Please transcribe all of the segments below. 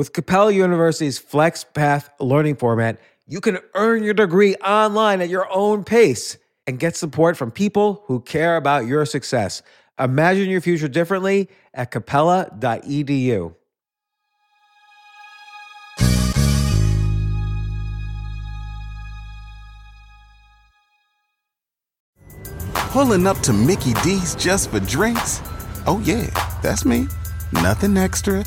With Capella University's FlexPath learning format, you can earn your degree online at your own pace and get support from people who care about your success. Imagine your future differently at capella.edu. Pulling up to Mickey D's just for drinks? Oh, yeah, that's me. Nothing extra,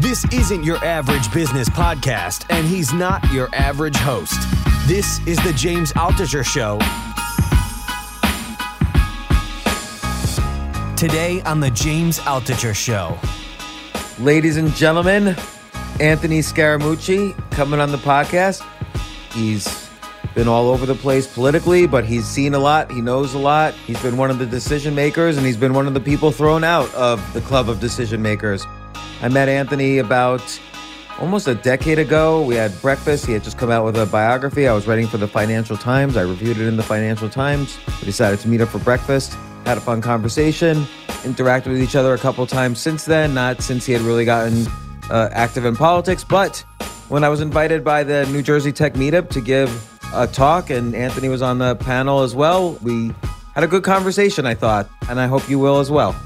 This isn't your average business podcast, and he's not your average host. This is the James Altucher Show. Today on the James Altucher Show. Ladies and gentlemen, Anthony Scaramucci coming on the podcast. He's been all over the place politically, but he's seen a lot. He knows a lot. He's been one of the decision makers, and he's been one of the people thrown out of the club of decision makers. I met Anthony about almost a decade ago. We had breakfast. He had just come out with a biography. I was writing for the Financial Times. I reviewed it in the Financial Times. We decided to meet up for breakfast. Had a fun conversation. Interacted with each other a couple times since then. Not since he had really gotten uh, active in politics, but when I was invited by the New Jersey Tech Meetup to give a talk, and Anthony was on the panel as well, we had a good conversation. I thought, and I hope you will as well.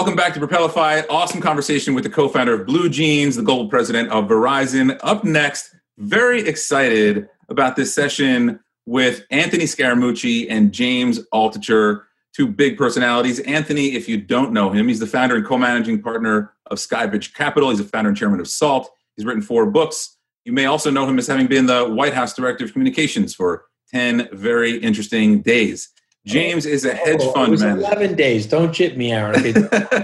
Welcome back to Propelify. Awesome conversation with the co-founder of Blue Jeans, the global president of Verizon. Up next, very excited about this session with Anthony Scaramucci and James Altucher, two big personalities. Anthony, if you don't know him, he's the founder and co-managing partner of Skybridge Capital. He's a founder and chairman of SALT. He's written four books. You may also know him as having been the White House Director of Communications for 10 very interesting days. James is a hedge Oh, fund it was manager. 11 days. Don't chip me, Aaron.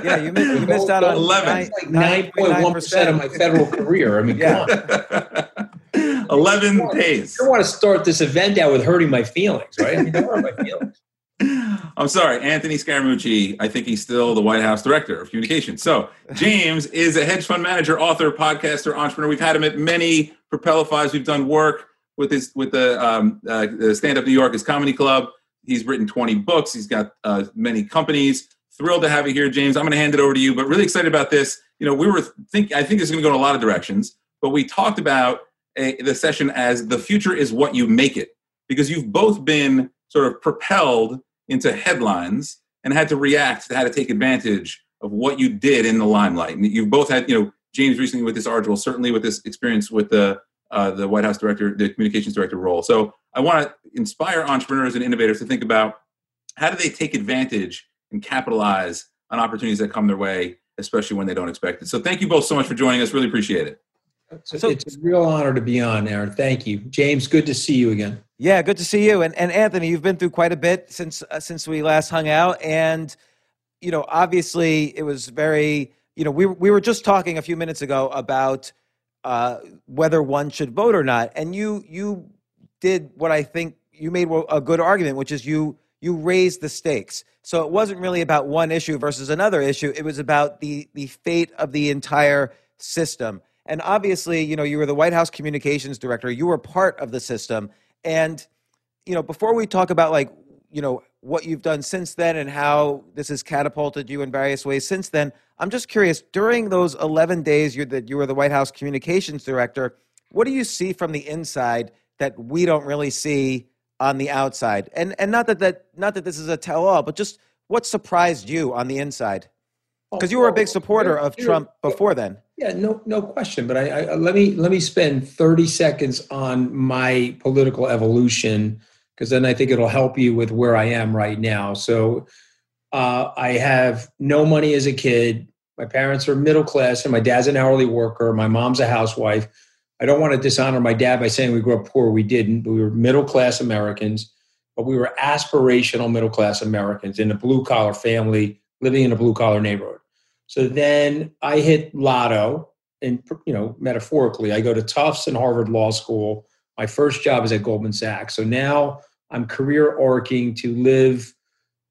Yeah, you missed, you missed out on 11. like 9.1% of my federal career. I mean, come Yeah. on. 11 days. You don't want to start this event out with hurting my feelings, right? I mean, don't hurt my feelings. I'm sorry, Anthony Scaramucci. I think he's still the White House Director of Communications. So, James is a hedge fund manager, author, podcaster, entrepreneur. We've had him at many Propelifies. We've done work with his with the, um, uh, the Stand Up New York, his comedy club. He's written 20 books. He's got uh, many companies. Thrilled to have you here, James. I'm going to hand it over to you, but really excited about this. You know, we were think I think is going to go in a lot of directions, but we talked about a, the session as the future is what you make it, because you've both been sort of propelled into headlines and had to react to how to take advantage of what you did in the limelight. And you've both had, you know, James recently with this article, certainly with this experience with the uh, the White House director, the communications director role. So I want to inspire entrepreneurs and innovators to think about how do they take advantage and capitalize on opportunities that come their way, especially when they don't expect it. So thank you both so much for joining us. Really appreciate it. It's, So- it's a real honor to be on, Aaron. Thank you. James, good to see you again. Yeah, good to see you. And and Anthony, you've been through quite a bit since uh, since we last hung out, and you know, obviously, it was very. You know, we we were just talking a few minutes ago about uh, whether one should vote or not, and you you did what I think you made a good argument, which is you you raised the stakes. So it wasn't really about one issue versus another issue. It was about the the fate of the entire system. And obviously, you know, you were the White House communications director. You were part of the system. And, you know, before we talk about like, you know, what you've done since then and how this has catapulted you in various ways since then, I'm just curious, during those 11 days that you were the White House communications director, what do you see from the inside that we don't really see on the outside? And and not that that not that this is a tell all, but just what surprised you on the inside? Oh, because you were a big oh, supporter of Trump before then. Yeah, no, no question. But I, I let me let me spend thirty seconds on my political evolution because then I think it'll help you with where I am right now. So, uh, I have no money as a kid. My parents are middle class, and my dad's an hourly worker. My mom's a housewife. I don't want to dishonor my dad by saying we grew up poor. We didn't. We were middle class Americans. but we were aspirational middle class Americans in a blue collar family living in a blue collar neighborhood. So then I hit lotto, and you know, metaphorically, I go to Tufts and Harvard Law School. My first job is at Goldman Sachs. So now I'm career arcing to live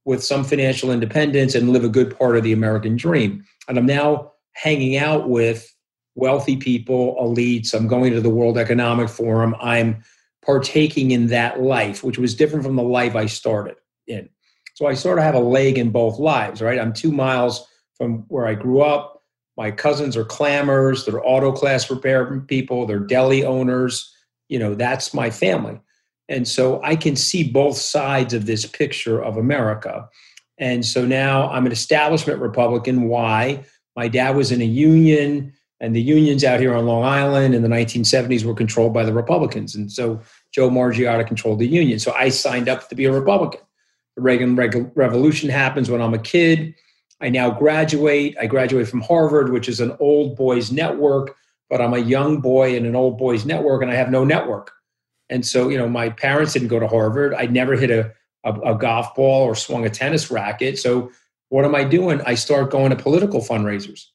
with some financial independence and live a good part of the American dream. And I'm now hanging out with wealthy people, elites. I'm going to the World Economic Forum. I'm partaking in that life, which was different from the life I started in. So I sort of have a leg in both lives, right? I'm two miles from where I grew up. My cousins are clammers, they're auto class repair people, they're deli owners. You know, that's my family. And so I can see both sides of this picture of America. And so now I'm an establishment Republican. Why? My dad was in a union, and the unions out here on Long Island in the 1970s were controlled by the Republicans. And so Joe Margiotta controlled the union. So I signed up to be a Republican. The Reagan Revolution happens when I'm a kid. I now graduate. I graduate from Harvard, which is an old boys network, but I'm a young boy in an old boys network, and I have no network. And so, you know, my parents didn't go to Harvard. I never hit a, a, a, golf ball or swung a tennis racket. So, what am I doing? I start going to political fundraisers.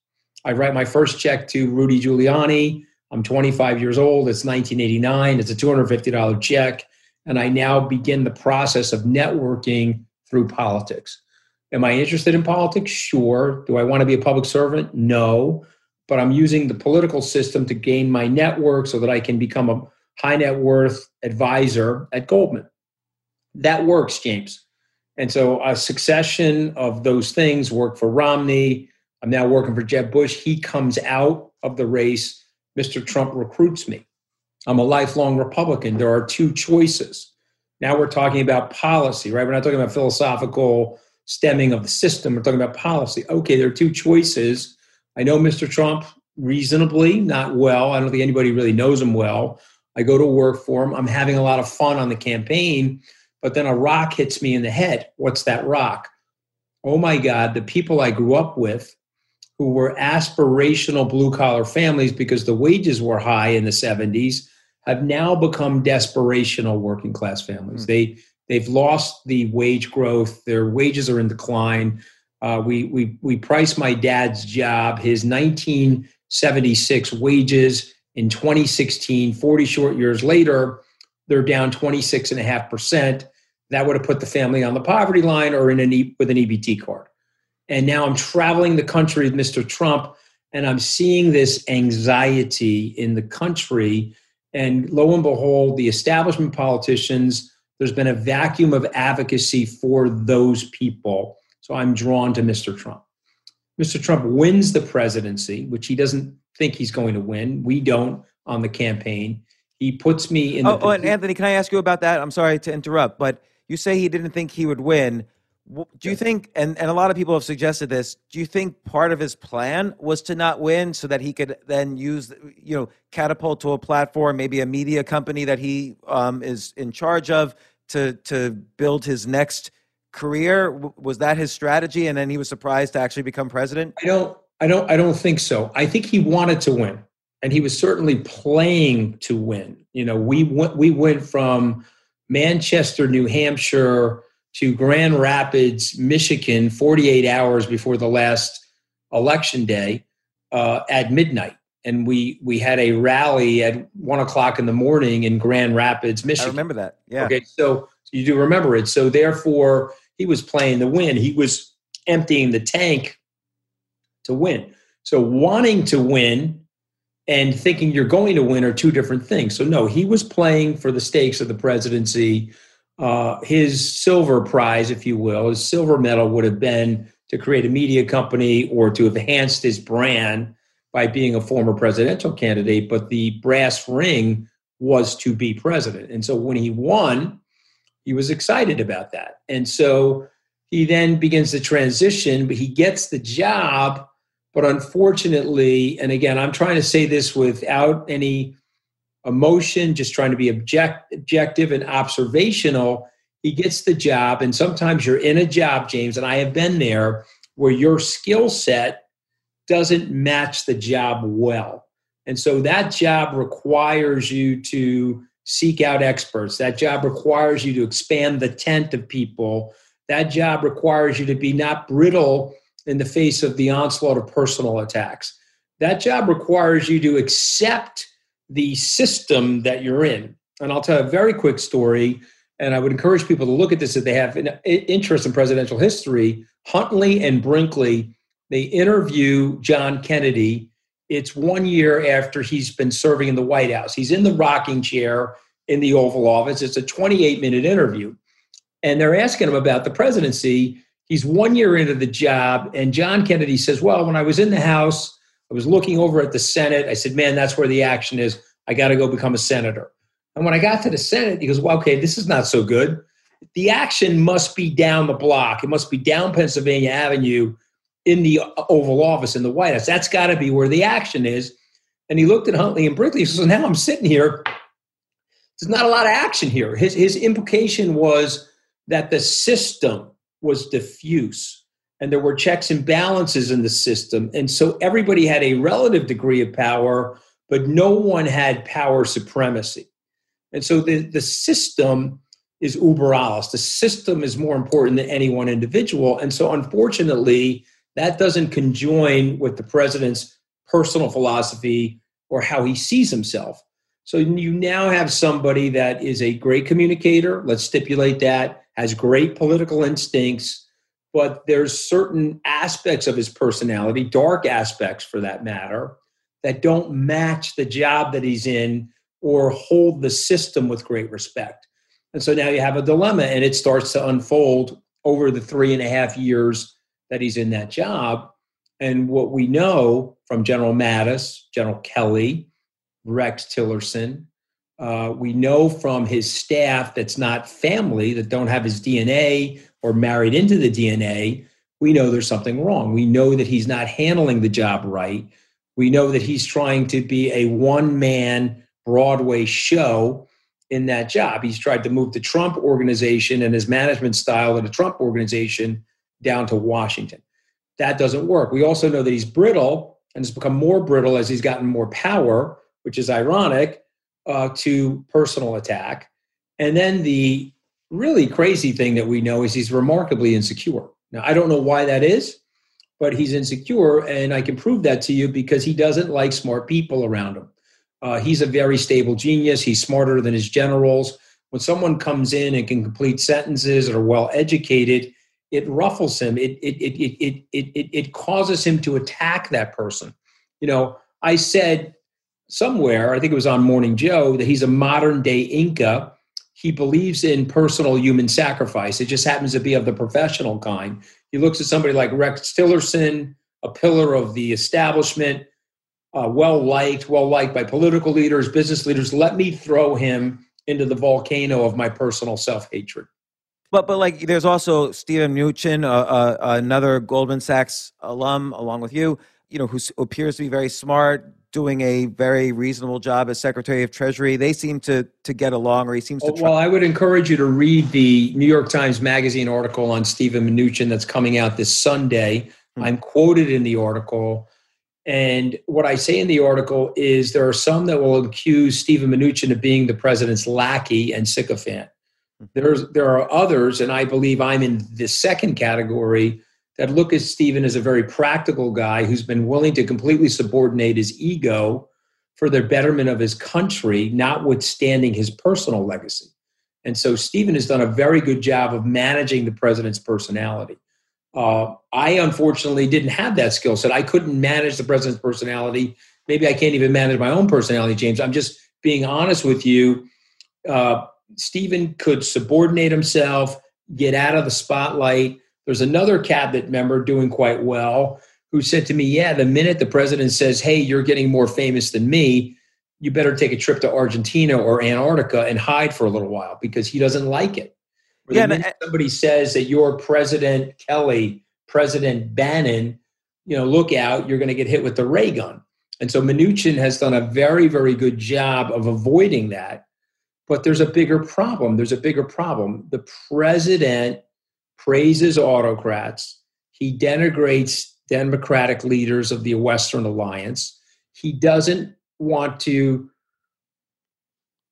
I write my first check to Rudy Giuliani. I'm 25 years old. It's 1989. It's a $250 check. And I now begin the process of networking through politics. Am I interested in politics? Sure. Do I want to be a public servant? No. But I'm using the political system to gain my network so that I can become a high net worth advisor at Goldman. That works, James. And so a succession of those things work for Romney. I'm now working for Jeb Bush. He comes out of the race. Mr. Trump recruits me. I'm a lifelong Republican. There are two choices. Now we're talking about policy, right? We're not talking about philosophical stemming of the system. We're talking about policy. Okay, there are two choices. I know Mr. Trump reasonably, not well. I don't think anybody really knows him well. I go to work for him. I'm having a lot of fun on the campaign, but then a rock hits me in the head. What's that rock? Oh my God, the people I grew up with who were aspirational blue collar families because the wages were high in the 70s have now become desperational working class families. Mm. They they've lost the wage growth. Their wages are in decline. Uh, we we we priced my dad's job, his 1976 wages in 2016, 40 short years later, they're down 26.5%. That would have put the family on the poverty line or in an e- with an EBT card. And now I'm traveling the country with Mr. Trump, and I'm seeing this anxiety in the country. And lo and behold, the establishment politicians, there's been a vacuum of advocacy for those people. So I'm drawn to Mr. Trump. Mr. Trump wins the presidency, which he doesn't think he's going to win. We don't on the campaign. He puts me in. Oh, oh and Anthony, can I ask you about that? I'm sorry to interrupt, but you say he didn't think he would win. Do you think, and, and a lot of people have suggested this, do you think part of his plan was to not win so that he could then use, you know, catapult to a platform, maybe a media company that he um, is in charge of to, to build his next career? Was that his strategy? And then he was surprised to actually become president? I don't, I don't I don't think so. I think he wanted to win and he was certainly playing to win. You know, we went we went from Manchester, New Hampshire to Grand Rapids, Michigan 48 hours before the last election day uh, at midnight. And we we had a rally at one o'clock in the morning in Grand Rapids, Michigan. I remember that. Yeah. Okay, so you do remember it. So therefore, he was playing the win. He was emptying the tank to win. So wanting to win and thinking you're going to win are two different things. So no, he was playing for the stakes of the presidency. Uh, his silver prize, if you will, his silver medal would have been to create a media company or to have enhanced his brand by being a former presidential candidate. But the brass ring was to be president. And so when he won, he was excited about that. And so he then begins the transition, but he gets the job but unfortunately, and again, I'm trying to say this without any emotion, just trying to be object, objective and observational. He gets the job, and sometimes you're in a job, James, and I have been there where your skill set doesn't match the job well. And so that job requires you to seek out experts. That job requires you to expand the tent of people. That job requires you to be not brittle in the face of the onslaught of personal attacks. That job requires you to accept the system that you're in. And I'll tell a very quick story, and I would encourage people to look at this if they have an interest in presidential history. Huntley and Brinkley, they interview John Kennedy. It's one year after he's been serving in the White House. He's in the rocking chair in the Oval Office. It's a 28 minute interview. And they're asking him about the presidency. He's one year into the job. And John Kennedy says, Well, when I was in the House, I was looking over at the Senate. I said, Man, that's where the action is. I got to go become a senator. And when I got to the Senate, he goes, Well, okay, this is not so good. The action must be down the block. It must be down Pennsylvania Avenue in the Oval Office in the White House. That's got to be where the action is. And he looked at Huntley and Brinkley. He says, Now I'm sitting here. There's not a lot of action here. His, his implication was that the system was diffuse and there were checks and balances in the system. And so everybody had a relative degree of power, but no one had power supremacy. And so the, the system is uber alles. The system is more important than any one individual. And so unfortunately, that doesn't conjoin with the president's personal philosophy or how he sees himself. So you now have somebody that is a great communicator, let's stipulate that, has great political instincts, but there's certain aspects of his personality, dark aspects for that matter, that don't match the job that he's in or hold the system with great respect. And so now you have a dilemma, and it starts to unfold over the three and a half years that he's in that job. And what we know from General Mattis, General Kelly, Rex Tillerson, uh, we know from his staff that's not family, that don't have his DNA or married into the DNA, we know there's something wrong. We know that he's not handling the job right. We know that he's trying to be a one man Broadway show in that job. He's tried to move the Trump organization and his management style of the Trump organization down to Washington. That doesn't work. We also know that he's brittle and has become more brittle as he's gotten more power, which is ironic, uh, to personal attack. And then the really crazy thing that we know is he's remarkably insecure. Now, I don't know why that is, but he's insecure. And I can prove that to you because he doesn't like smart people around him. Uh, he's a very stable genius. He's smarter than his generals. When someone comes in and can complete sentences or are well educated, it ruffles him. It, it, it, it, it, it, it causes him to attack that person. You know, I said somewhere, I think it was on Morning Joe, that he's a modern day Inca. He believes in personal human sacrifice. It just happens to be of the professional kind. He looks at somebody like Rex Tillerson, a pillar of the establishment, uh, well liked, well liked by political leaders, business leaders. Let me throw him into the volcano of my personal self hatred. But but like there's also Steven Mnuchin, uh, uh, another Goldman Sachs alum, along with you, you know, who appears to be very smart, doing a very reasonable job as Secretary of Treasury. They seem to to get along, or he seems to. well, I would encourage you to read the New York Times Magazine article on Steven Mnuchin that's coming out this Sunday. Hmm. I'm quoted in the article and what I say in the article is there are some that will accuse Steven Mnuchin of being the president's lackey and sycophant. There's, there are others, and I believe I'm in the second category, that look at Steven as a very practical guy who's been willing to completely subordinate his ego for the betterment of his country, notwithstanding his personal legacy. And so Steven has done a very good job of managing the president's personality. Uh, I unfortunately didn't have that skill set. I couldn't manage the president's personality. Maybe I can't even manage my own personality, James. I'm just being honest with you. Uh, Steven could subordinate himself, get out of the spotlight. There's another cabinet member doing quite well who said to me, Yeah, the minute the president says, Hey, you're getting more famous than me, you better take a trip to Argentina or Antarctica and hide for a little while because he doesn't like it yeah, the somebody says that you're President Kelly, President Bannon, you know, look out, you're going to get hit with the ray gun. And so Mnuchin has done a very, very good job of avoiding that. But there's a bigger problem. There's a bigger problem. The president praises autocrats. He denigrates democratic leaders of the Western Alliance. He doesn't want to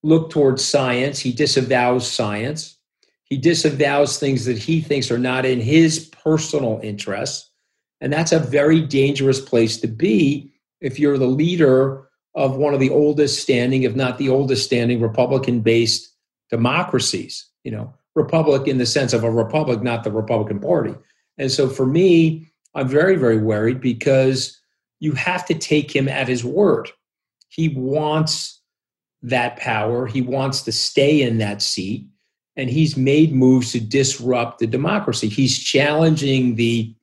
look towards science. He disavows science. He disavows things that he thinks are not in his personal interests. And that's a very dangerous place to be if you're the leader of one of the oldest standing, if not the oldest standing, Republican based democracies. You know, republic in the sense of a republic, not the Republican Party. And so for me, I'm very, very worried because you have to take him at his word. He wants that power, he wants to stay in that seat, and he's made moves to disrupt the democracy. He's challenging the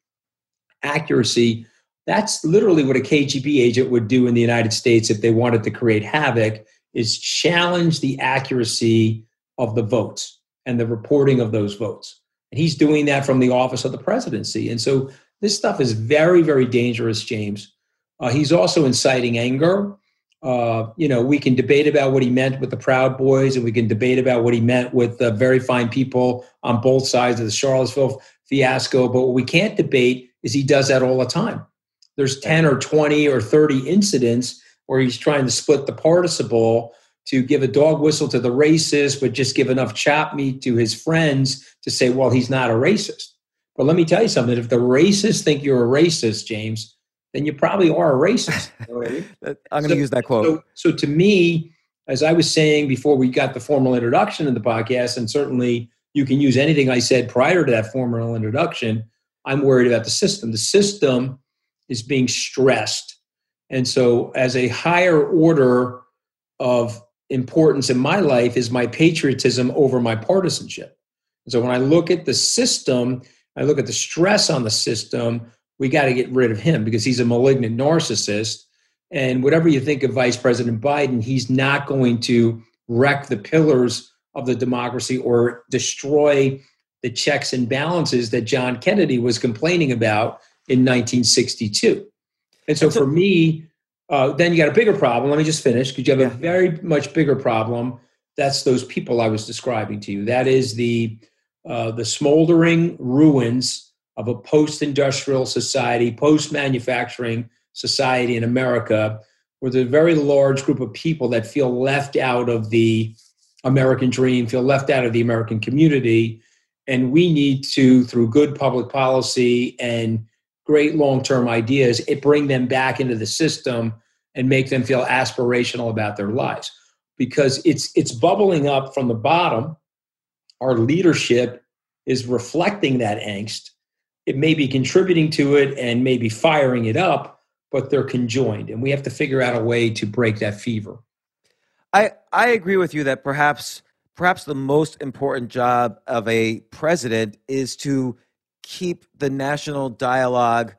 accuracy. That's literally what a KGB agent would do in the United States if they wanted to create havoc is challenge the accuracy of the votes and the reporting of those votes. And he's doing that from the office of the presidency. And so this stuff is very, very dangerous, James. Uh, he's also inciting anger. Uh, you know, we can debate about what he meant with the Proud Boys, and we can debate about what he meant with the very fine people on both sides of the Charlottesville fiasco. But what we can't debate is he does that all the time. There's 10 or 20 or 30 incidents where he's trying to split the participle to give a dog whistle to the racist, but just give enough chop meat to his friends to say, well, he's not a racist. But let me tell you something if the racists think you're a racist, James, then you probably are a racist. I'm going to so, use that quote. So, so to me, as I was saying before we got the formal introduction in the podcast, and certainly you can use anything I said prior to that formal introduction, I'm worried about the system. The system is being stressed. And so, as a higher order of importance in my life, is my patriotism over my partisanship. And so, when I look at the system, I look at the stress on the system, we got to get rid of him because he's a malignant narcissist. And whatever you think of Vice President Biden, he's not going to wreck the pillars of the democracy or destroy the checks and balances that John Kennedy was complaining about in 1962. And so, for me, uh, then you got a bigger problem. Let me just finish because you have a very much bigger problem. That's those people I was describing to you. That is the uh, the smoldering ruins of a post-industrial society, post-manufacturing society in America, where there's a very large group of people that feel left out of the American dream, feel left out of the American community, and we need to, through good public policy and great long-term ideas, it bring them back into the system and make them feel aspirational about their lives. Because it's it's bubbling up from the bottom. Our leadership is reflecting that angst. It may be contributing to it and maybe firing it up but they're conjoined and we have to figure out a way to break that fever. I i agree with you that perhaps perhaps the most important job of a president is to keep the national dialogue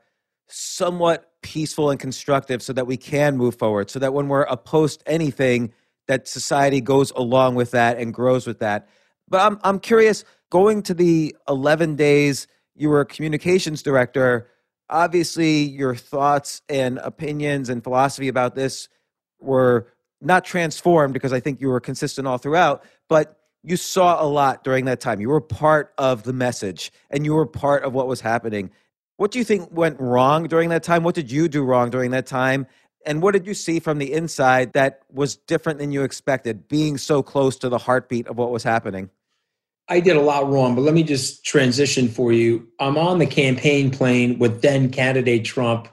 somewhat peaceful and constructive so that we can move forward so that when we're opposed anything that society goes along with that and grows with that. But i'm i'm curious going to the 11 days you were a communications director obviously your thoughts and opinions and philosophy about this were not transformed because i think you were consistent all throughout but you saw a lot during that time. You were part of the message and you were part of what was happening. What do you think went wrong during that time? What did you do wrong during that time? And what did you see from the inside that was different than you expected, being so close to the heartbeat of what was happening? I did a lot wrong, but let me just transition for you. I'm on the campaign plane with then candidate Trump.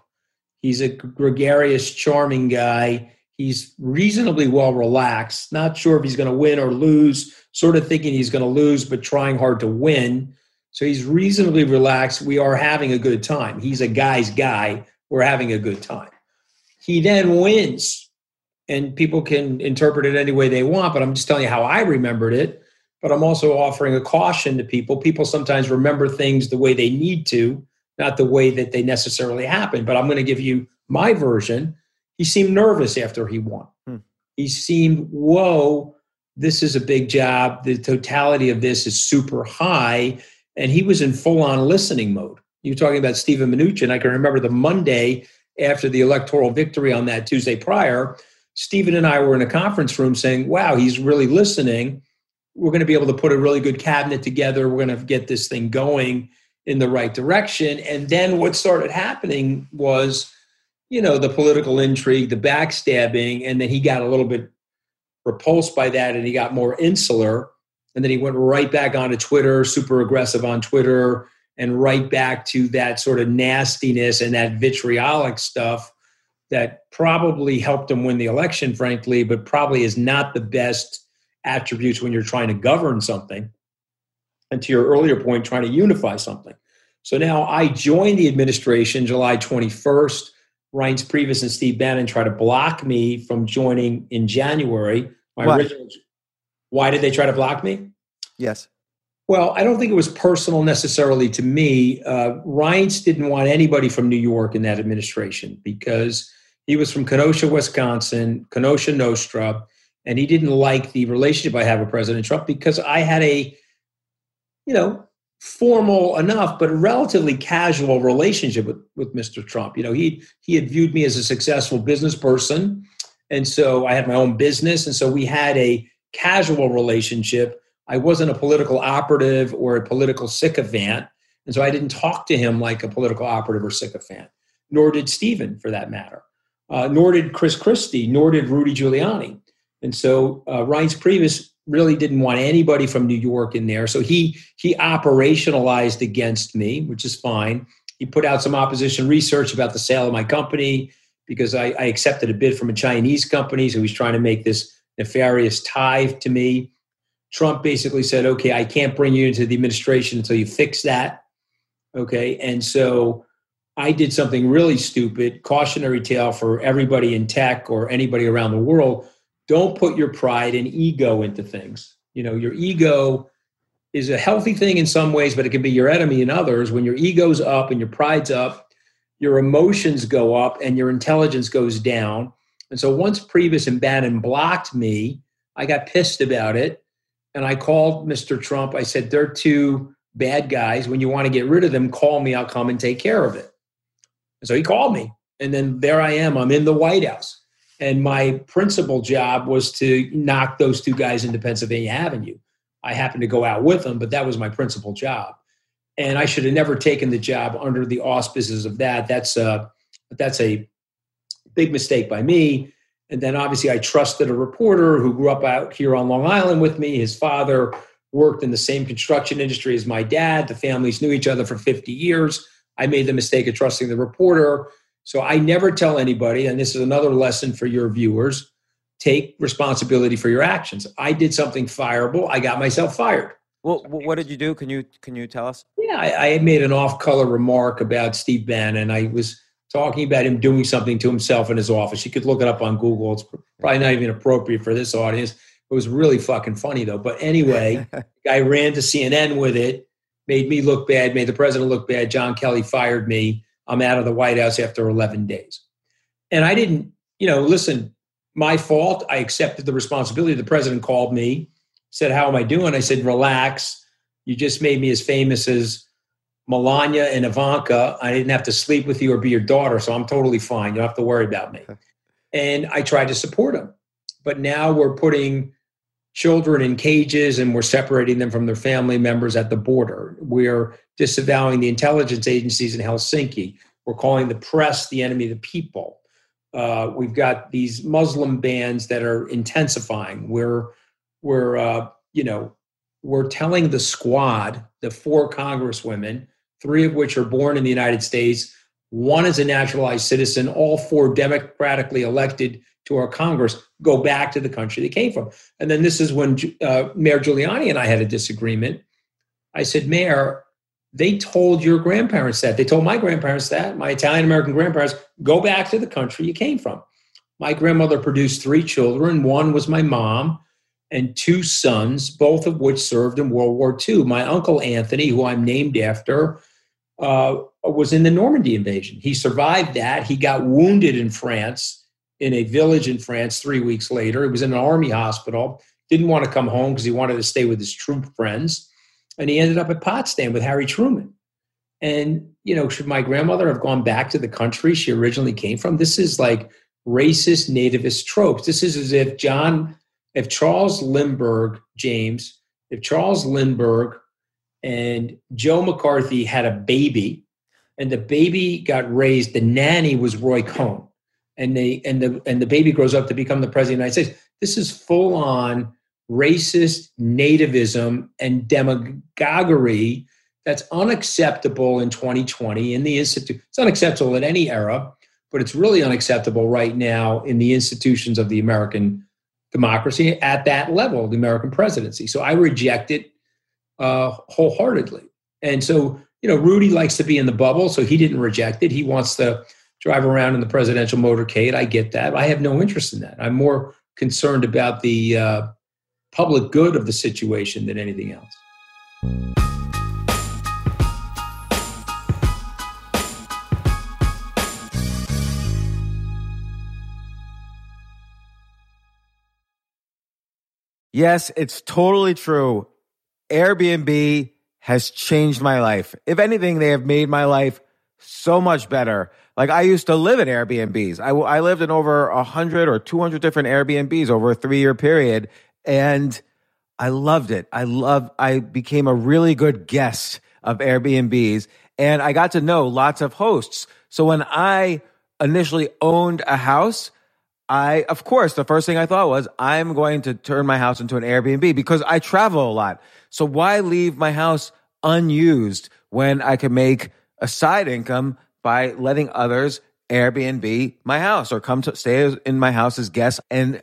He's a gregarious, charming guy. He's reasonably well relaxed, not sure if he's going to win or lose, sort of thinking he's going to lose, but trying hard to win. So he's reasonably relaxed. We are having a good time. He's a guy's guy. We're having a good time. He then wins, and people can interpret it any way they want, but I'm just telling you how I remembered it. But I'm also offering a caution to people. People sometimes remember things the way they need to, not the way that they necessarily happen. But I'm going to give you my version he seemed nervous after he won. Hmm. He seemed, whoa, this is a big job. The totality of this is super high. And he was in full on listening mode. You're talking about Steven Mnuchin. I can remember the Monday after the electoral victory on that Tuesday prior. Steven and I were in a conference room saying, wow, he's really listening. We're going to be able to put a really good cabinet together. We're going to get this thing going in the right direction. And then what started happening was you know, the political intrigue, the backstabbing, and then he got a little bit repulsed by that and he got more insular. And then he went right back onto Twitter, super aggressive on Twitter, and right back to that sort of nastiness and that vitriolic stuff that probably helped him win the election, frankly, but probably is not the best attributes when you're trying to govern something. And to your earlier point, trying to unify something. So now I joined the administration July 21st. Reince Priebus and Steve Bannon try to block me from joining in January. My Why? original, why did they try to block me? Yes. Well, I don't think it was personal necessarily to me. Uh, Reince didn't want anybody from New York in that administration because he was from Kenosha, Wisconsin, Kenosha Nostra, and he didn't like the relationship I had with President Trump because I had a, you know, formal enough but relatively casual relationship with, with Mr. Trump. You know, he he had viewed me as a successful business person, and so I had my own business, and so we had a casual relationship. I wasn't a political operative or a political sycophant, and so I didn't talk to him like a political operative or sycophant. Nor did Steven, for that matter. Uh, nor did Chris Christie. Nor did Rudy Giuliani. And so uh, Reince Priebus really didn't want anybody from New York in there. So he he operationalized against me, which is fine. He put out some opposition research about the sale of my company because I, I accepted a bid from a Chinese company. So he's trying to make this nefarious tie to me. Trump basically said, okay, I can't bring you into the administration until you fix that. Okay. And so I did something really stupid, cautionary tale for everybody in tech or anybody around the world. Don't put your pride and ego into things. You know, your ego is a healthy thing in some ways, but it can be your enemy in others. When your ego's up and your pride's up, your emotions go up and your intelligence goes down. And so once Priebus and Bannon blocked me, I got pissed about it. And I called Mr. Trump. I said, they're two bad guys. When you want to get rid of them, call me. I'll come and take care of it. And so he called me. And then there I am. I'm in the White House. And my principal job was to knock those two guys into Pennsylvania Avenue. I happened to go out with them, but that was my principal job. And I should have never taken the job under the auspices of that. That's a, that's a big mistake by me. And then obviously I trusted a reporter who grew up out here on Long Island with me. His father worked in the same construction industry as my dad. The families knew each other for 50 years. I made the mistake of trusting the reporter. So I never tell anybody, and this is another lesson for your viewers take responsibility for your actions. I did something fireable, I got myself fired. Well, what did you do? Can you can you tell us? Yeah, I, I made an off color remark about Steve Bannon. I was talking about him doing something to himself in his office. You could look it up on Google. It's probably not even appropriate for this audience. It was really fucking funny though. But anyway, guy ran to CNN with it, made me look bad, made the president look bad. John Kelly fired me. I'm out of the White House after 11 days. And I didn't, you know, listen, my fault. I accepted the responsibility. The president called me, said, How am I doing? I said, Relax. You just made me as famous as Melania and Ivanka. I didn't have to sleep with you or be your daughter, so I'm totally fine. You don't have to worry about me. And I tried to support him. But now we're putting children in cages and we're separating them from their family members at the border. We're disavowing the intelligence agencies in Helsinki. We're calling the press the enemy of the people. Uh, we've got these Muslim bans that are intensifying. We're we're uh, you know we're telling the squad, the four congresswomen, three of which are born in the United States, one is a naturalized citizen, all four democratically elected to our Congress, go back to the country they came from. And then this is when uh, Mayor Giuliani and I had a disagreement. I said, Mayor, they told your grandparents that. They told my grandparents that, my Italian American grandparents, go back to the country you came from. My grandmother produced three children. One was my mom and two sons, both of which served in World War II. My uncle Anthony, who I'm named after, uh, was in the Normandy invasion. He survived that. He got wounded in France, in a village in France, three weeks later. He was in an army hospital. Didn't want to come home because he wanted to stay with his troop friends. And he ended up at Potsdam with Harry Truman. And, you know, should my grandmother have gone back to the country she originally came from? This is like racist nativist tropes. This is as if John, if Charles Lindbergh, James, if Charles Lindbergh and Joe McCarthy had a baby and the baby got raised, the nanny was Roy Cohn. And they and the and the baby grows up to become the president of the United States. This is full on racist nativism and demagoguery that's unacceptable in 2020 in the institute. It's unacceptable in any era, but it's really unacceptable right now in the institutions of the American democracy at that level, the American presidency. So I reject it uh, wholeheartedly. And so, you know, Rudy likes to be in the bubble, so he didn't reject it. He wants to drive around in the presidential motorcade. I get that. I have no interest in that. I'm more concerned about the uh, public good of the situation than anything else. Yes, it's totally true. Airbnb has changed my life. If anything, they have made my life so much better. Like I used to live in Airbnbs. I, I lived in over 100 or 200 different Airbnbs over a three year period. And I loved it. I love, I became a really good guest of Airbnbs and I got to know lots of hosts. So when I initially owned a house, I, of course, the first thing I thought was, I'm going to turn my house into an Airbnb because I travel a lot. So why leave my house unused when I can make a side income by letting others Airbnb my house or come to stay in my house as guests and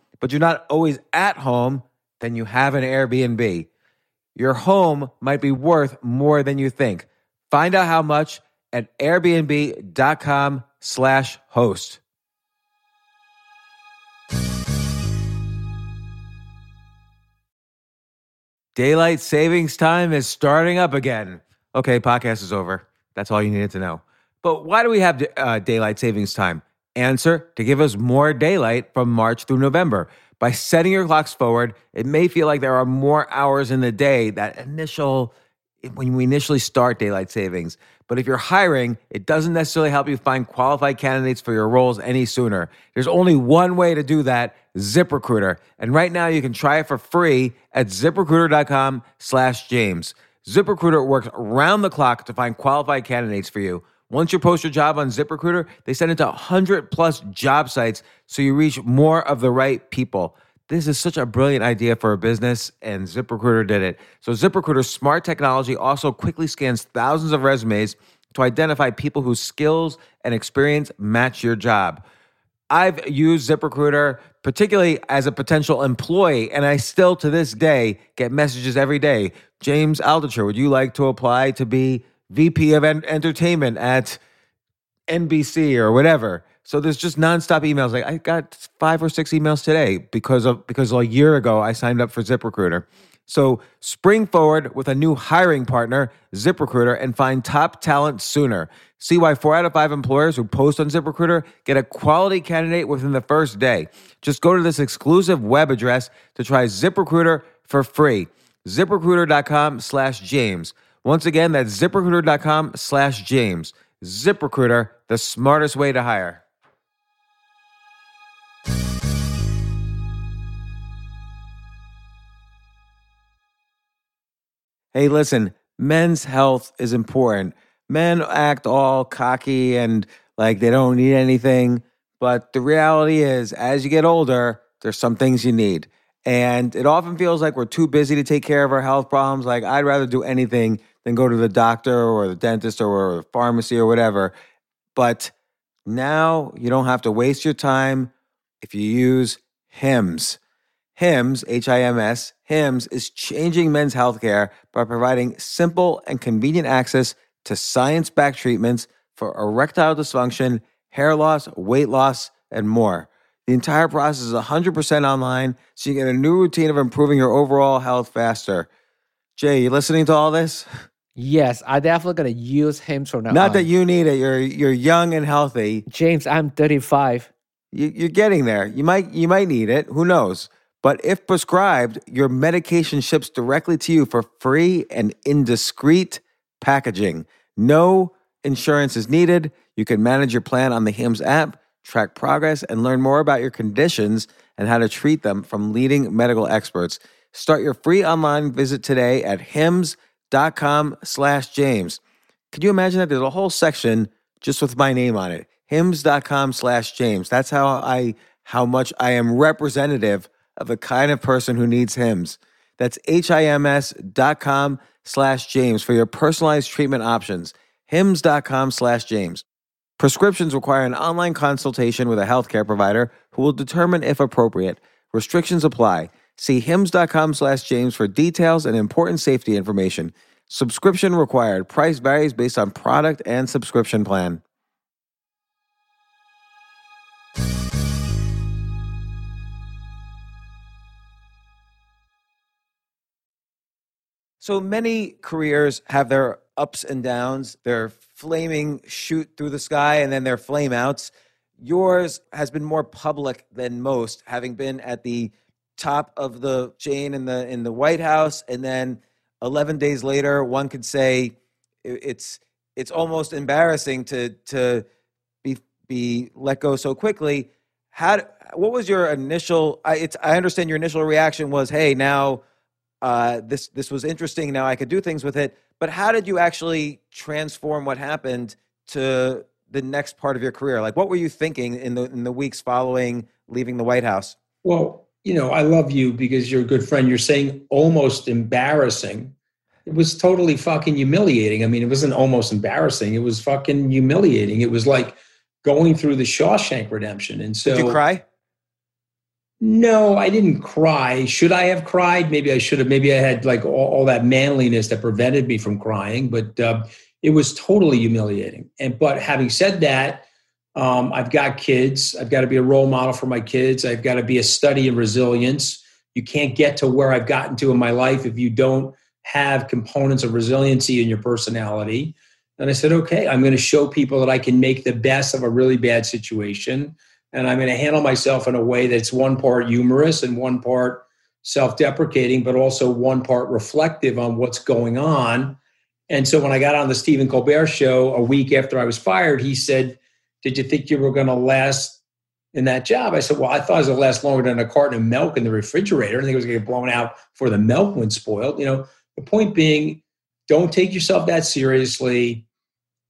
but you're not always at home, then you have an Airbnb. Your home might be worth more than you think. Find out how much at airbnb.com slash host. Daylight savings time is starting up again. Okay, podcast is over. That's all you needed to know. But why do we have uh, daylight savings time? Answer to give us more daylight from March through November. By setting your clocks forward, it may feel like there are more hours in the day, that initial, when we initially start daylight savings. But if you're hiring, it doesn't necessarily help you find qualified candidates for your roles any sooner. There's only one way to do that, ZipRecruiter. And right now you can try it for free at ziprecruiter.com slash James. ZipRecruiter works around the clock to find qualified candidates for you. Once you post your job on ZipRecruiter, they send it to 100 plus job sites so you reach more of the right people. This is such a brilliant idea for a business, and ZipRecruiter did it. So, ZipRecruiter's smart technology also quickly scans thousands of resumes to identify people whose skills and experience match your job. I've used ZipRecruiter, particularly as a potential employee, and I still to this day get messages every day. James Altucher, would you like to apply to be VP of Entertainment at NBC or whatever? So there's just nonstop emails. Like I got five or six emails today because of because a year ago I signed up for ZipRecruiter. So spring forward with a new hiring partner, ZipRecruiter, and find top talent sooner. See why four out of five employers who post on ZipRecruiter get a quality candidate within the first day. Just go to this exclusive web address to try ZipRecruiter for free. ZipRecruiter.com slash James. Once again, that's ZipRecruiter.com slash James. ZipRecruiter, the smartest way to hire. Hey, listen, men's health is important. Men act all cocky and like they don't need anything. But the reality is, as you get older, there's some things you need. And it often feels like we're too busy to take care of our health problems. Like, I'd rather do anything than go to the doctor or the dentist or the pharmacy or whatever. But now you don't have to waste your time if you use Hims. HIMS, H I M S, HIMS is changing men's healthcare by providing simple and convenient access to science backed treatments for erectile dysfunction, hair loss, weight loss, and more. The entire process is 100% online, so you get a new routine of improving your overall health faster. Jay, you listening to all this? Yes, I definitely gonna use him from now Not on. that you need it. You're you're young and healthy. James, I'm 35. You, you're getting there. You might you might need it. Who knows? But if prescribed, your medication ships directly to you for free and indiscreet packaging. No insurance is needed. You can manage your plan on the HIMS app, track progress, and learn more about your conditions and how to treat them from leading medical experts. Start your free online visit today at hims.com slash James. Could you imagine that? There's a whole section just with my name on it. Hims.com slash James. That's how I how much I am representative of the kind of person who needs Hims. That's H-I-M-S dot com slash James for your personalized treatment options. Hims.com slash James. Prescriptions require an online consultation with a healthcare provider who will determine if appropriate. Restrictions apply. See hims.com slash James for details and important safety information. Subscription required. Price varies based on product and subscription plan. So many careers have their ups and downs, their flaming shoot through the sky and then their flame outs. Yours has been more public than most, having been at the top of the chain in the in the White House, and then 11 days later, one could say it's it's almost embarrassing to to be be let go so quickly. How what was your initial? I it's I understand your initial reaction was, hey, now uh, this this was interesting. Now I could do things with it. But how did you actually transform what happened to the next part of your career? Like, what were you thinking in the in the weeks following leaving the White House? Well, you know, I love you because you're a good friend. You're saying almost embarrassing. It was totally fucking humiliating. I mean, it wasn't almost embarrassing. It was fucking humiliating. It was like going through the Shawshank Redemption. And so, Did you cry? no, I didn't cry. Should I have cried? Maybe I should have. Maybe I had like all, all that manliness that prevented me from crying. But uh, it was totally humiliating. And but having said that, um, I've got kids. I've got to be a role model for my kids. I've got to be a study in resilience. You can't get to where I've gotten to in my life if you don't have components of resiliency in your personality. And I said, okay, I'm going to show people that I can make the best of a really bad situation. And I'm going to handle myself in a way that's one part humorous and one part self deprecating, but also one part reflective on what's going on. And so when I got on the Stephen Colbert show a week after I was fired, he said, Did you think you were going to last in that job? I said, Well, I thought it was going to last longer than a carton of milk in the refrigerator. I think it was going to get blown out before the milk went spoiled. You know, the point being, don't take yourself that seriously.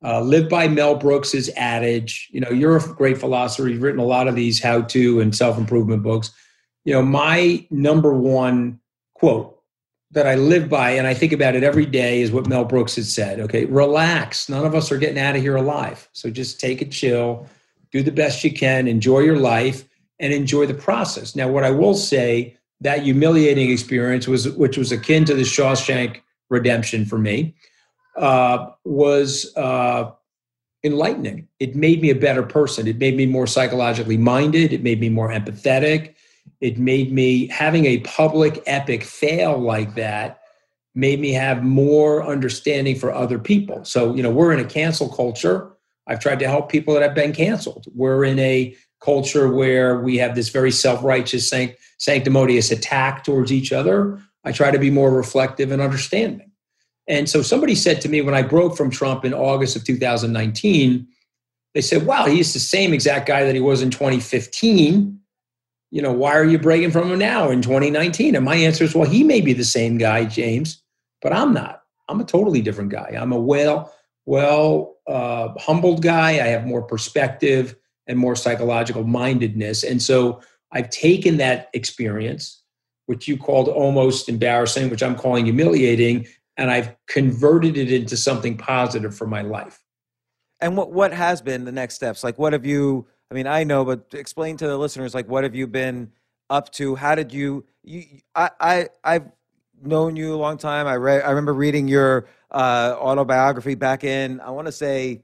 Uh, live by Mel Brooks's adage. You know, you're a great philosopher. You've written a lot of these how-to and self-improvement books. You know, my number one quote that I live by, and I think about it every day, is what Mel Brooks has said. Okay, relax. None of us are getting out of here alive. So just take it chill, do the best you can, enjoy your life, and enjoy the process. Now, what I will say, that humiliating experience was, which was akin to the Shawshank Redemption for me, uh, was uh, enlightening. It made me a better person. It made me more psychologically minded. It made me more empathetic. It made me having a public epic fail like that made me have more understanding for other people. So, you know, we're in a cancel culture. I've tried to help people that have been canceled. We're in a culture where we have this very self-righteous, sanct- sanctimonious attack towards each other. I try to be more reflective and understanding. And so somebody said to me when I broke from Trump in August of 2019, they said, wow, he's the same exact guy that he was in 2015. You know, why are you breaking from him now in 2019? And my answer is, well, he may be the same guy, James, but I'm not. I'm a totally different guy. I'm a well, well, uh, humbled guy. I have more perspective and more psychological mindedness. And so I've taken that experience, which you called almost embarrassing, which I'm calling humiliating, and I've converted it into something positive for my life. And what what has been the next steps? Like, what have you? I mean, I know, but explain to the listeners, like, what have you been up to? How did you? You, I, I, I've known you a long time. I read. I remember reading your uh, autobiography back in. I want to say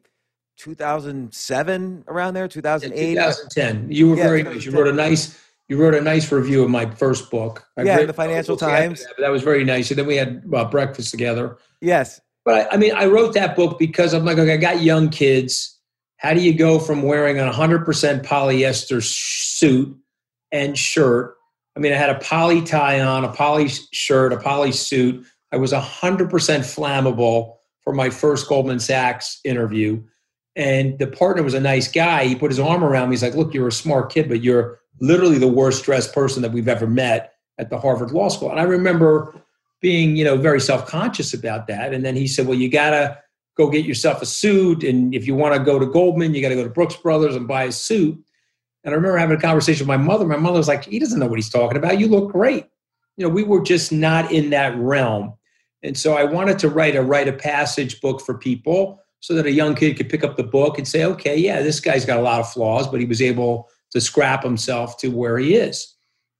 2007, around there, 2008. 2010. You were Yeah, very nice. You wrote a nice. You wrote a nice review of my first book. I Yeah, read the Financial Times. That, but that was very nice. And then we had uh, breakfast together. Yes. But I, I mean, I wrote that book because I'm like, okay, I got young kids. How do you go from wearing a 100% polyester suit and shirt? I mean, I had a poly tie on, a poly shirt, a poly suit. I was 100% flammable for my first Goldman Sachs interview. And the partner was a nice guy. He put his arm around me. He's like, Look, you're a smart kid, but you're literally the worst dressed person that we've ever met at the Harvard Law School. And I remember being, you know, very self-conscious about that. And then he said, Well, you gotta go get yourself a suit. And if you want to go to Goldman, you got to go to Brooks Brothers and buy a suit. And I remember having a conversation with my mother. My mother was like, he doesn't know what he's talking about. You look great. You know, we were just not in that realm. And so I wanted to write a rite of passage book for people so that a young kid could pick up the book and say, okay, yeah, this guy's got a lot of flaws, but he was able to scrap himself to where he is.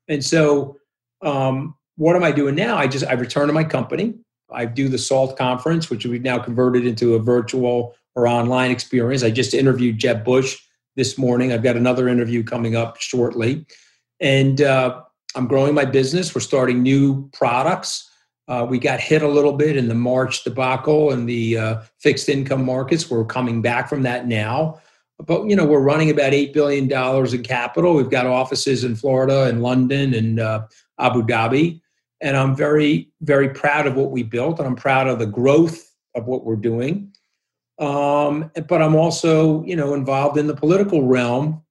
And so um, what am I doing now? I just I return to my company. I do the SALT conference, which we've now converted into a virtual or online experience. I just interviewed Jeb Bush this morning. I've got another interview coming up shortly, and uh, I'm growing my business. We're starting new products. Uh, we got hit a little bit in the March debacle in the uh, fixed income markets. We're coming back from that now. But you know, we're running about eight billion dollars in capital. We've got offices in Florida and London and uh, Abu Dhabi, and I'm very, very proud of what we built, and I'm proud of the growth of what we're doing. Um, but I'm also, you know, involved in the political realm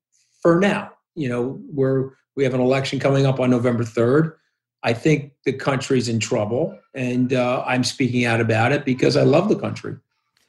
for now. You know, we're we have an election coming up on November 3rd. I think the country's in trouble, and uh, I'm speaking out about it because I love the country.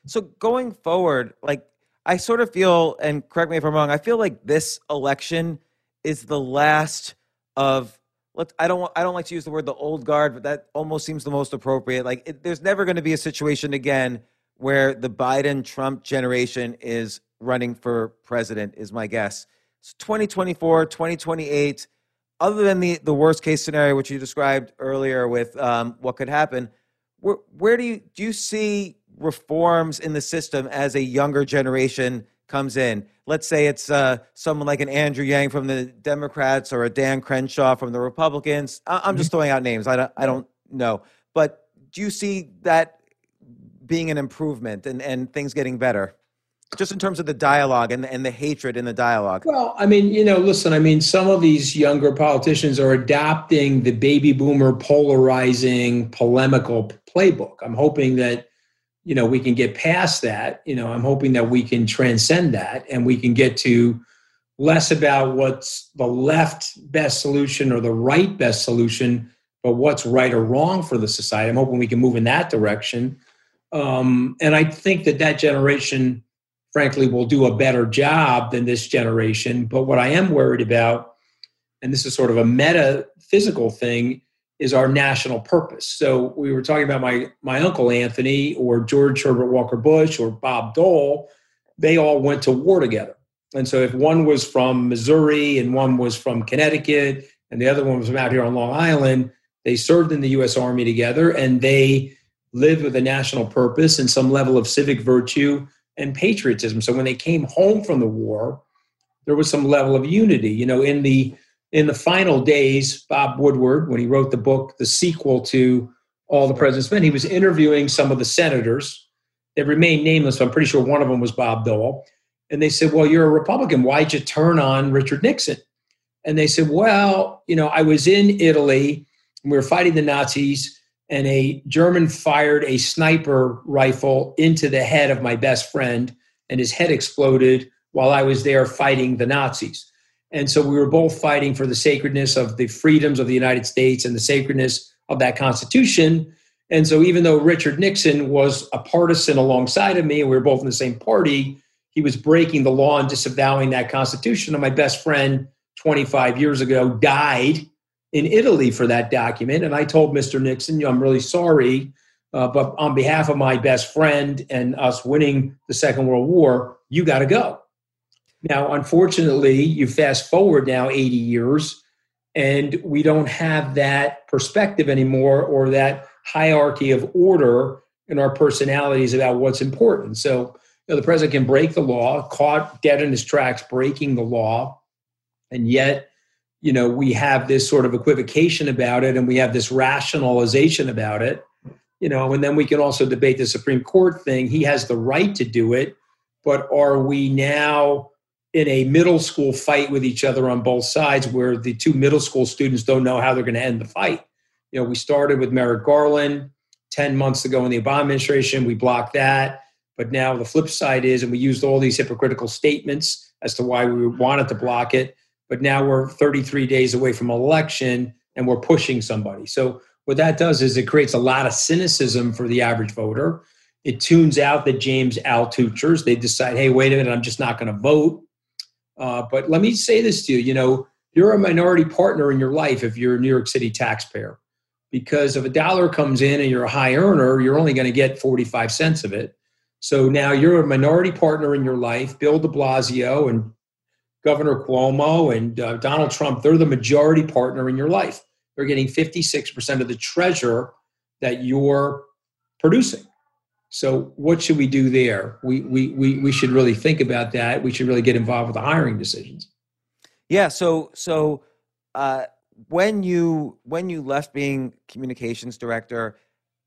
So going forward, like I sort of feel, and correct me if I'm wrong, I feel like this election is the last of. Let I don't. I don't like to use the word the old guard, but that almost seems the most appropriate. Like, it, there's never going to be a situation again where the Biden Trump generation is running for president. Is my guess. It's 2024, 2028. Other than the the worst case scenario, which you described earlier, with um, what could happen, where where do you do you see reforms in the system as a younger generation comes in? Let's say it's uh, someone like an Andrew Yang from the Democrats or a Dan Crenshaw from the Republicans. I- I'm just throwing out names. I don't, I don't know. But do you see that being an improvement and, and things getting better? Just in terms of the dialogue and, and the hatred in the dialogue. Well, I mean, you know, listen, I mean, some of these younger politicians are adopting the baby boomer polarizing polemical playbook. I'm hoping that, you know, we can get past that. You know, I'm hoping that we can transcend that and we can get to less about what's the left best solution or the right best solution, but what's right or wrong for the society. I'm hoping we can move in that direction. Um, and I think that that generation, frankly, will do a better job than this generation. But what I am worried about, and this is sort of a metaphysical thing, is our national purpose. So we were talking about my my uncle Anthony or George Herbert Walker Bush or Bob Dole. They all went to war together. And so if one was from Missouri and one was from Connecticut and the other one was from out here on Long Island, they served in the US Army together and they lived with a national purpose and some level of civic virtue and patriotism. So when they came home from the war, there was some level of unity. You know, in the in the final days, Bob Woodward, when he wrote the book, the sequel to All the President's Men, he was interviewing some of the senators. They remained nameless, I'm pretty sure one of them was Bob Dole. And they said, Well, you're a Republican. Why'd you turn on Richard Nixon? And they said, Well, you know, I was in Italy and we were fighting the Nazis and a German fired a sniper rifle into the head of my best friend, and his head exploded while I was there fighting the Nazis. And so we were both fighting for the sacredness of the freedoms of the United States and the sacredness of that Constitution. And so even though Richard Nixon was a partisan alongside of me, and we were both in the same party, he was breaking the law and disavowing that Constitution. And my best friend 25 years ago died in Italy for that document. And I told Mr. Nixon, I'm really sorry, uh, but on behalf of my best friend and us winning the Second World War, you got to go. Now, unfortunately, you fast forward now 80 years, and we don't have that perspective anymore or that hierarchy of order in our personalities about what's important. So, you know, the president can break the law, caught dead in his tracks, breaking the law, and yet, you know, we have this sort of equivocation about it, and we have this rationalization about it, you know, and then we can also debate the Supreme Court thing. He has the right to do it, but are we now? In a middle school fight with each other on both sides where the two middle school students don't know how they're going to end the fight. You know, we started with Merrick Garland 10 months ago in the Obama administration. We blocked that. But now the flip side is, and we used all these hypocritical statements as to why we wanted to block it. But now we're 33 days away from election and we're pushing somebody. So what that does is it creates a lot of cynicism for the average voter. It tunes out the James Altuchers. They decide, hey, wait a minute, I'm just not going to vote. Uh, but let me say this to you you know, you're a minority partner in your life if you're a New York City taxpayer. Because if a dollar comes in and you're a high earner, you're only going to get 45 cents of it. So now you're a minority partner in your life. Bill de Blasio and Governor Cuomo and uh, Donald Trump, they're the majority partner in your life. They're getting 56% of the treasure that you're producing. So what should we do there? We, we, we, we should really think about that. We should really get involved with the hiring decisions. Yeah. So, so, uh, when you, when you left being communications director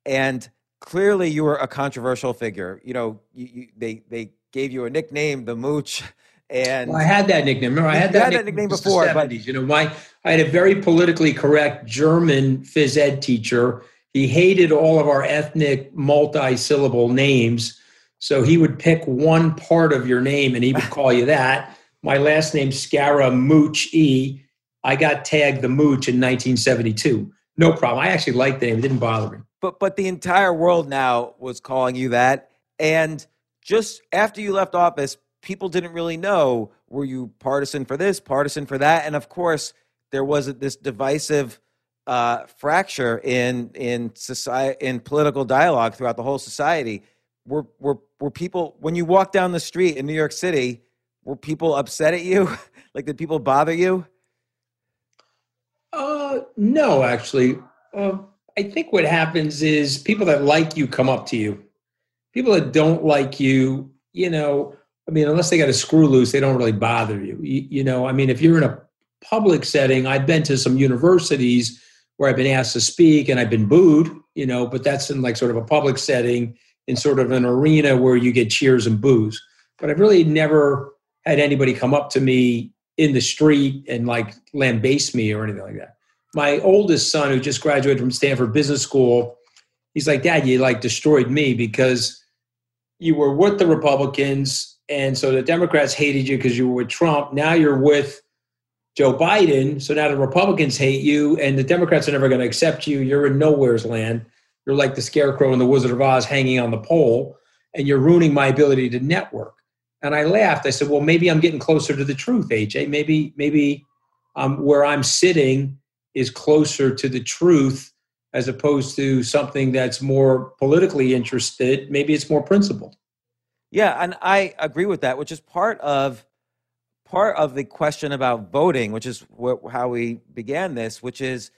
and clearly you were a controversial figure, you know, you, you, they, they gave you a nickname, the mooch. And well, I had that nickname. Remember, I had that, had that nickname before, 70s. but you know, my I had a very politically correct German phys ed teacher he hated all of our ethnic multi-syllable names. So he would pick one part of your name and he would call you that. My last name Scaramucci. E. I got tagged the Mooch in 1972. No problem. I actually liked the name. It didn't bother me. But but the entire world now was calling you that. And just after you left office, people didn't really know were you partisan for this, partisan for that, and of course there was this divisive uh, fracture in in society in political dialogue throughout the whole society. Were were were people when you walk down the street in New York City? Were people upset at you? like did people bother you? Uh, no, actually. Uh, I think what happens is people that like you come up to you. People that don't like you, you know, I mean, unless they got a screw loose, they don't really bother you. You, you know, I mean, if you're in a public setting, I've been to some universities where I've been asked to speak and I've been booed, you know, but that's in like sort of a public setting in sort of an arena where you get cheers and boos. But I've really never had anybody come up to me in the street and like lambaste me or anything like that. My oldest son, who just graduated from Stanford Business School, he's like, Dad, you like destroyed me because you were with the Republicans. And so the Democrats hated you because you were with Trump. Now you're with Joe Biden. So now the Republicans hate you, and the Democrats are never going to accept you. You're in nowhere's land. You're like the scarecrow in the Wizard of Oz hanging on the pole, and you're ruining my ability to network. And I laughed. I said, "Well, maybe I'm getting closer to the truth, AJ. Maybe, maybe um, where I'm sitting is closer to the truth as opposed to something that's more politically interested. Maybe it's more principled." Yeah, and I agree with that, which is part of part of the question about voting, which is wh- how we began this, which is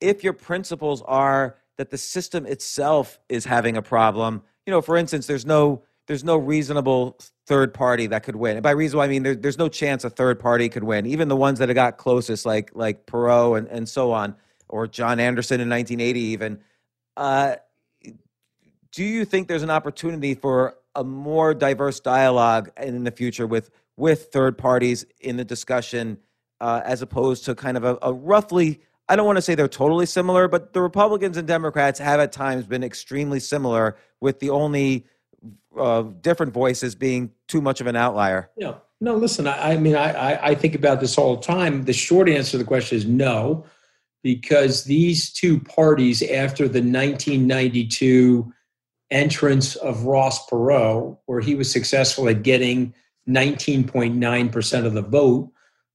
if your principles are that the system itself is having a problem, you know, for instance, there's no there's no reasonable third party that could win. And by reasonable, I mean there, there's no chance a third party could win. Even the ones that have got closest, like like Perot and, and so on, or John Anderson in 1980, even. Uh, do you think there's an opportunity for a more diverse dialogue in the future with with third parties in the discussion uh, as opposed to kind of a, a roughly I don't want to say they're totally similar, but the Republicans and Democrats have at times been extremely similar, with the only uh, different voices being too much of an outlier. Yeah. No, listen, I, I mean, I, I think about this all the time. The short answer to the question is no, because these two parties, after the 1992 entrance of Ross Perot, where he was successful at getting 19.9% of the vote,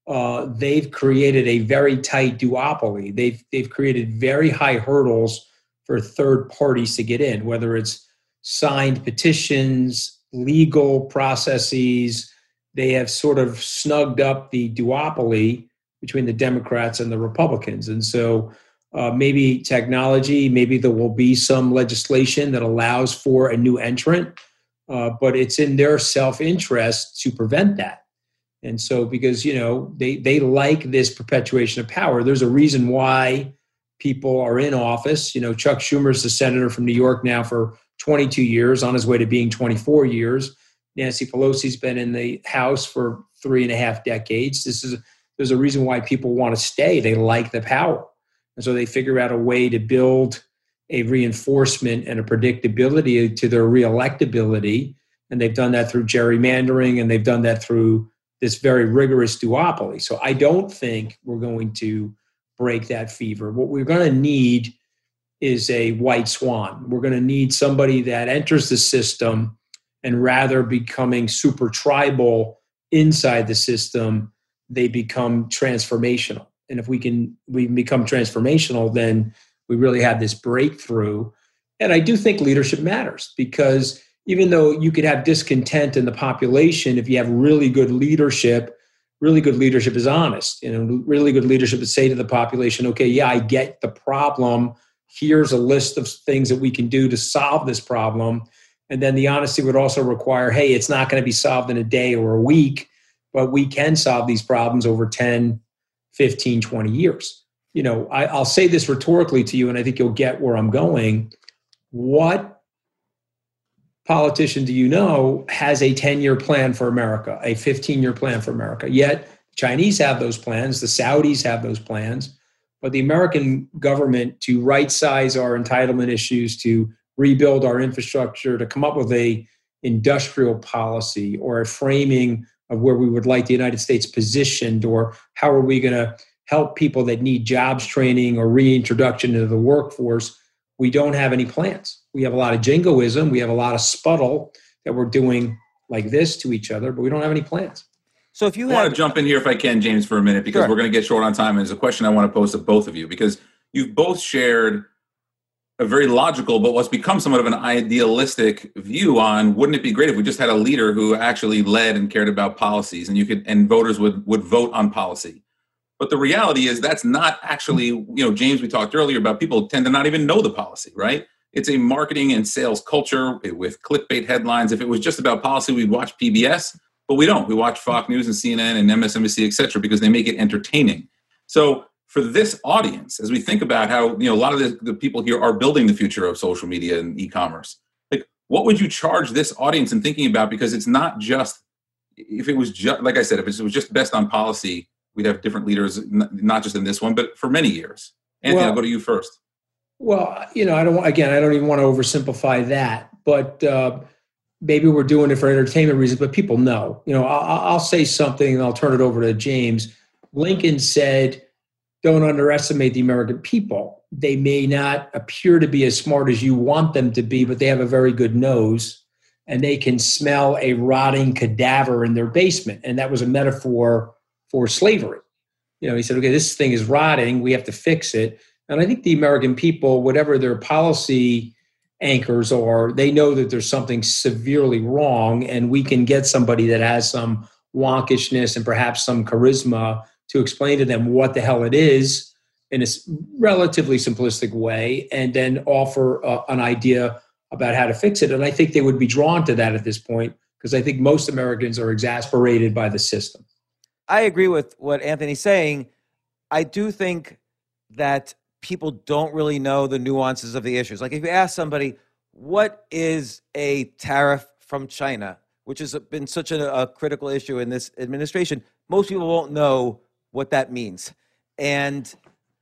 uh, they've created a very tight duopoly. They've, they've created very high hurdles for third parties to get in, whether it's signed petitions, legal processes. They have sort of snugged up the duopoly between the Democrats and the Republicans. And so uh, maybe technology, maybe there will be some legislation that allows for a new entrant, uh, but it's in their self interest to prevent that. And so, because you know they they like this perpetuation of power, there's a reason why people are in office. You know, Chuck Schumer's the senator from New York now for 22 years, on his way to being 24 years. Nancy Pelosi's been in the House for three and a half decades. This is there's a reason why people want to stay. They like the power, and so they figure out a way to build a reinforcement and a predictability to their reelectability. And they've done that through gerrymandering, and they've done that through this very rigorous duopoly. So I don't think we're going to break that fever. What we're going to need is a white swan. We're going to need somebody that enters the system and rather becoming super tribal inside the system, they become transformational. And if we can we become transformational, then we really had this breakthrough. And I do think leadership matters because even though you could have discontent in the population, if you have really good leadership, really good leadership is honest. You know, really good leadership is say to the population, okay, yeah, I get the problem. Here's a list of things that we can do to solve this problem. And then the honesty would also require, hey, it's not going to be solved in a day or a week, but we can solve these problems over 10, 15, 20 years. You know, I, I'll say this rhetorically to you, and I think you'll get where I'm going. What politician do you know has a 10 year plan for America, a 15 year plan for America? Yet, Chinese have those plans, the Saudis have those plans, but the American government to right size our entitlement issues, to rebuild our infrastructure, to come up with a industrial policy or a framing of where we would like the United States positioned, or how are we going to help people that need jobs training or reintroduction into the workforce, we don't have any plans. We have a lot of jingoism, we have a lot of sputtle that we're doing like this to each other, but we don't have any plans. So if you I have, want to jump in here if I can, James, for a minute, because Sure. we're going to get short on time. And there's a question I want to pose to both of you because you've both shared a very logical, but what's become somewhat of an idealistic view on wouldn't it be great if we just had a leader who actually led and cared about policies and you could and voters would would vote on policy. But the reality is that's not actually, you know, James, we talked earlier about people tend to not even know the policy, right? It's a marketing and sales culture with clickbait headlines. If it was just about policy, we'd watch PBS, but we don't. We watch Fox News and CNN and MSNBC, et cetera, because they make it entertaining. So for this audience, as we think about how, you know, a lot of the, the people here are building the future of social media and e-commerce, like what would you charge this audience in thinking about? Because it's not just, if it was just, like I said, if it was just best on policy, we'd have different leaders, n- not just in this one, but for many years. Anthony, Well- I'll go to you first. Well, you know, I don't. Again, I don't even want to oversimplify that, but uh, maybe we're doing it for entertainment reasons. But people know. You know, I'll, I'll say something, and I'll turn it over to James. Lincoln said, "Don't underestimate the American people. They may not appear to be as smart as you want them to be, but they have a very good nose, and they can smell a rotting cadaver in their basement." And that was a metaphor for slavery. You know, he said, "Okay, this thing is rotting. We have to fix it." And I think the American people, whatever their policy anchors are, they know that there's something severely wrong, and we can get somebody that has some wonkishness and perhaps some charisma to explain to them what the hell it is in a relatively simplistic way, and then offer uh, an idea about how to fix it. And I think they would be drawn to that at this point because I think most Americans are exasperated by the system. I agree with what Anthony's saying. I do think that people don't really know the nuances of the issues. Like if you ask somebody, what is a tariff from China, which has been such a, a critical issue in this administration, most people won't know what that means. And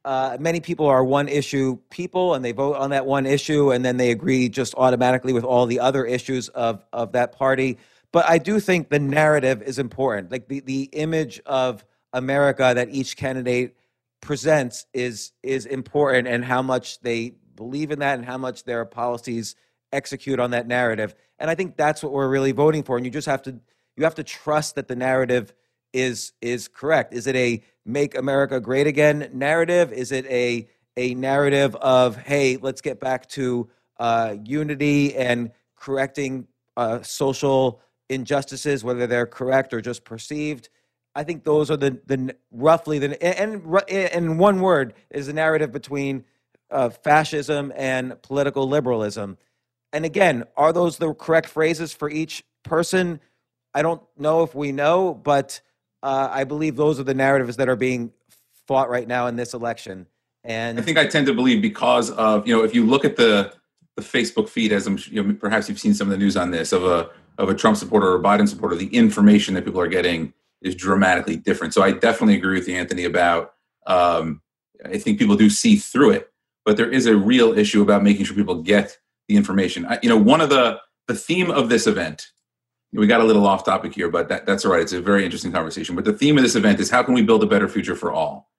uh, many people are one issue people and they vote on that one issue and then they agree just automatically with all the other issues of, of that party. But I do think the narrative is important. Like the, the image of America that each candidate presents is is important and how much they believe in that and how much their policies execute on that narrative. And I think that's what we're really voting for. And you just have to you have to trust that the narrative is is correct. Is it a make America great again narrative? Is it a a narrative of hey, let's get back to uh, unity and correcting uh, social injustices, whether they're correct or just perceived? I think those are the the roughly the and in one word is the narrative between uh, fascism and political liberalism. And again, are those the correct phrases for each person? I don't know if we know, but uh, I believe those are the narratives that are being fought right now in this election. And I think I tend to believe because of you know if you look at the the Facebook feed, as I'm you know, perhaps you've seen some of the news on this of a of a Trump supporter or a Biden supporter, the information that people are getting is dramatically different. So I definitely agree with you, Anthony, about um, I think people do see through it, but there is a real issue about making sure people get the information. I, you know, one of the the theme of this event, we got a little off topic here, but that, that's all right. It's a very interesting conversation. But the theme of this event is how can we build a better future for all?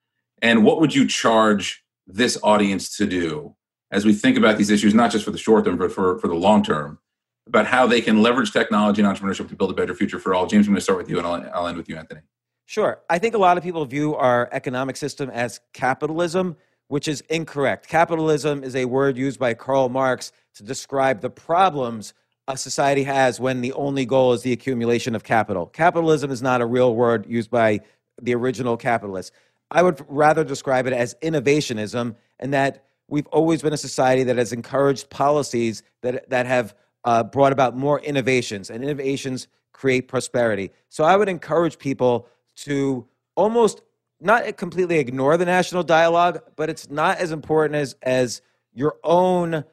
And what would you charge this audience to do as we think about these issues, not just for the short term, but for, for the long term, about how they can leverage technology and entrepreneurship to build a better future for all? James, I'm going to start with you and I'll, I'll end with you, Anthony. Sure. I think a lot of people view our economic system as capitalism, which is incorrect. Capitalism is a word used by Karl Marx to describe the problems a society has when the only goal is the accumulation of capital. Capitalism is not a real word used by the original capitalists. I would rather describe it as innovationism, and that we've always been a society that has encouraged policies that, that have uh, brought about more innovations, and innovations create prosperity. So I would encourage people to almost not completely ignore the national dialogue, but it's not as important as as your own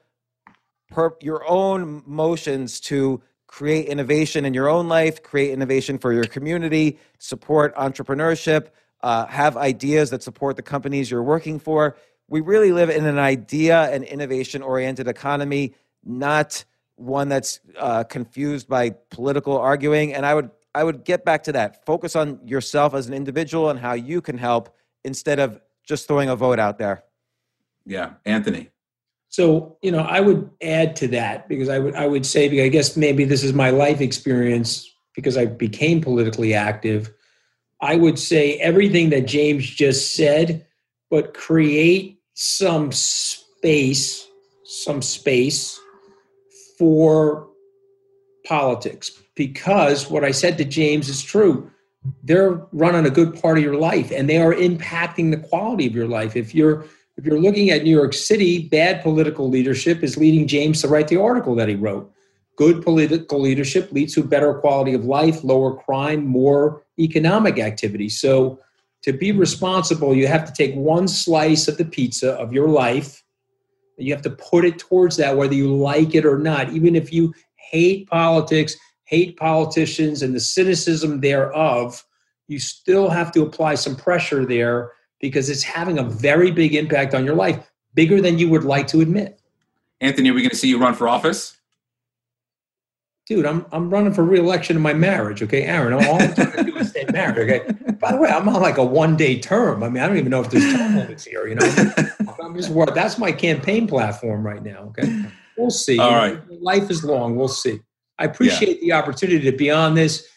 per, your own motions to create innovation in your own life, create innovation for your community, support entrepreneurship, uh, have ideas that support the companies you're working for. We really live in an idea and innovation oriented economy, not one that's uh, confused by political arguing. And I would I would get back to that. Focus on yourself as an individual and how you can help instead of just throwing a vote out there. Yeah, Anthony. So, you know, I would add to that because I would I would say because I guess maybe this is my life experience because I became politically active I would say everything that James just said, but create some space, some space for politics. Because what I said to James is true. They're running a good part of your life and they are impacting the quality of your life. If you're if you're looking at New York City, bad political leadership is leading James to write the article that he wrote. Good political leadership leads to better quality of life, lower crime, more economic activity. So, to be responsible, you have to take one slice of the pizza of your life. You have to put it towards that, whether you like it or not. Even if you hate politics, hate politicians, and the cynicism thereof, you still have to apply some pressure there because it's having a very big impact on your life, bigger than you would like to admit. Anthony, are we going to see you run for office? dude, I'm I'm running for reelection in my marriage. Okay, Aaron, all I'm trying to do is stay married. Okay. By the way, I'm on like a one day term. I mean, I don't even know if there's term limits here. You know, I'm just worried. That's my campaign platform right now. Okay, we'll see. All right. Life is long. We'll see. I appreciate yeah. the opportunity to be on this.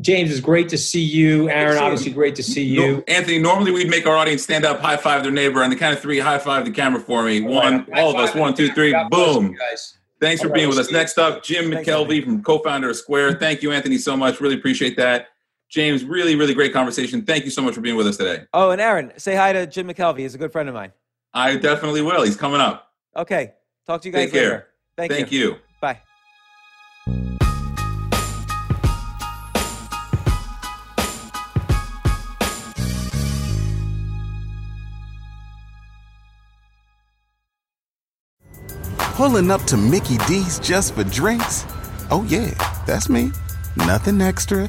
James, it's great to see you. Aaron, obviously great to see you. No, Anthony, normally we'd make our audience stand up, high five their neighbor, and the kind of three, high five the camera for me. One, all, all of us, one, two, three, boom. guys. Thanks for being with us. Next up, Jim Thanks, McKelvey from co-founder of Square. Thank you, Anthony, so much. Really appreciate that. James, really, really great conversation. Thank you so much for being with us today. Oh, and Aaron, say hi to Jim McKelvey. He's a good friend of mine. I definitely will. He's coming up. Okay. Talk to you guys Take later. Care. Thank, Thank you. you. Bye. Pulling up to Mickey D's just for drinks? Oh, yeah, that's me. Nothing extra,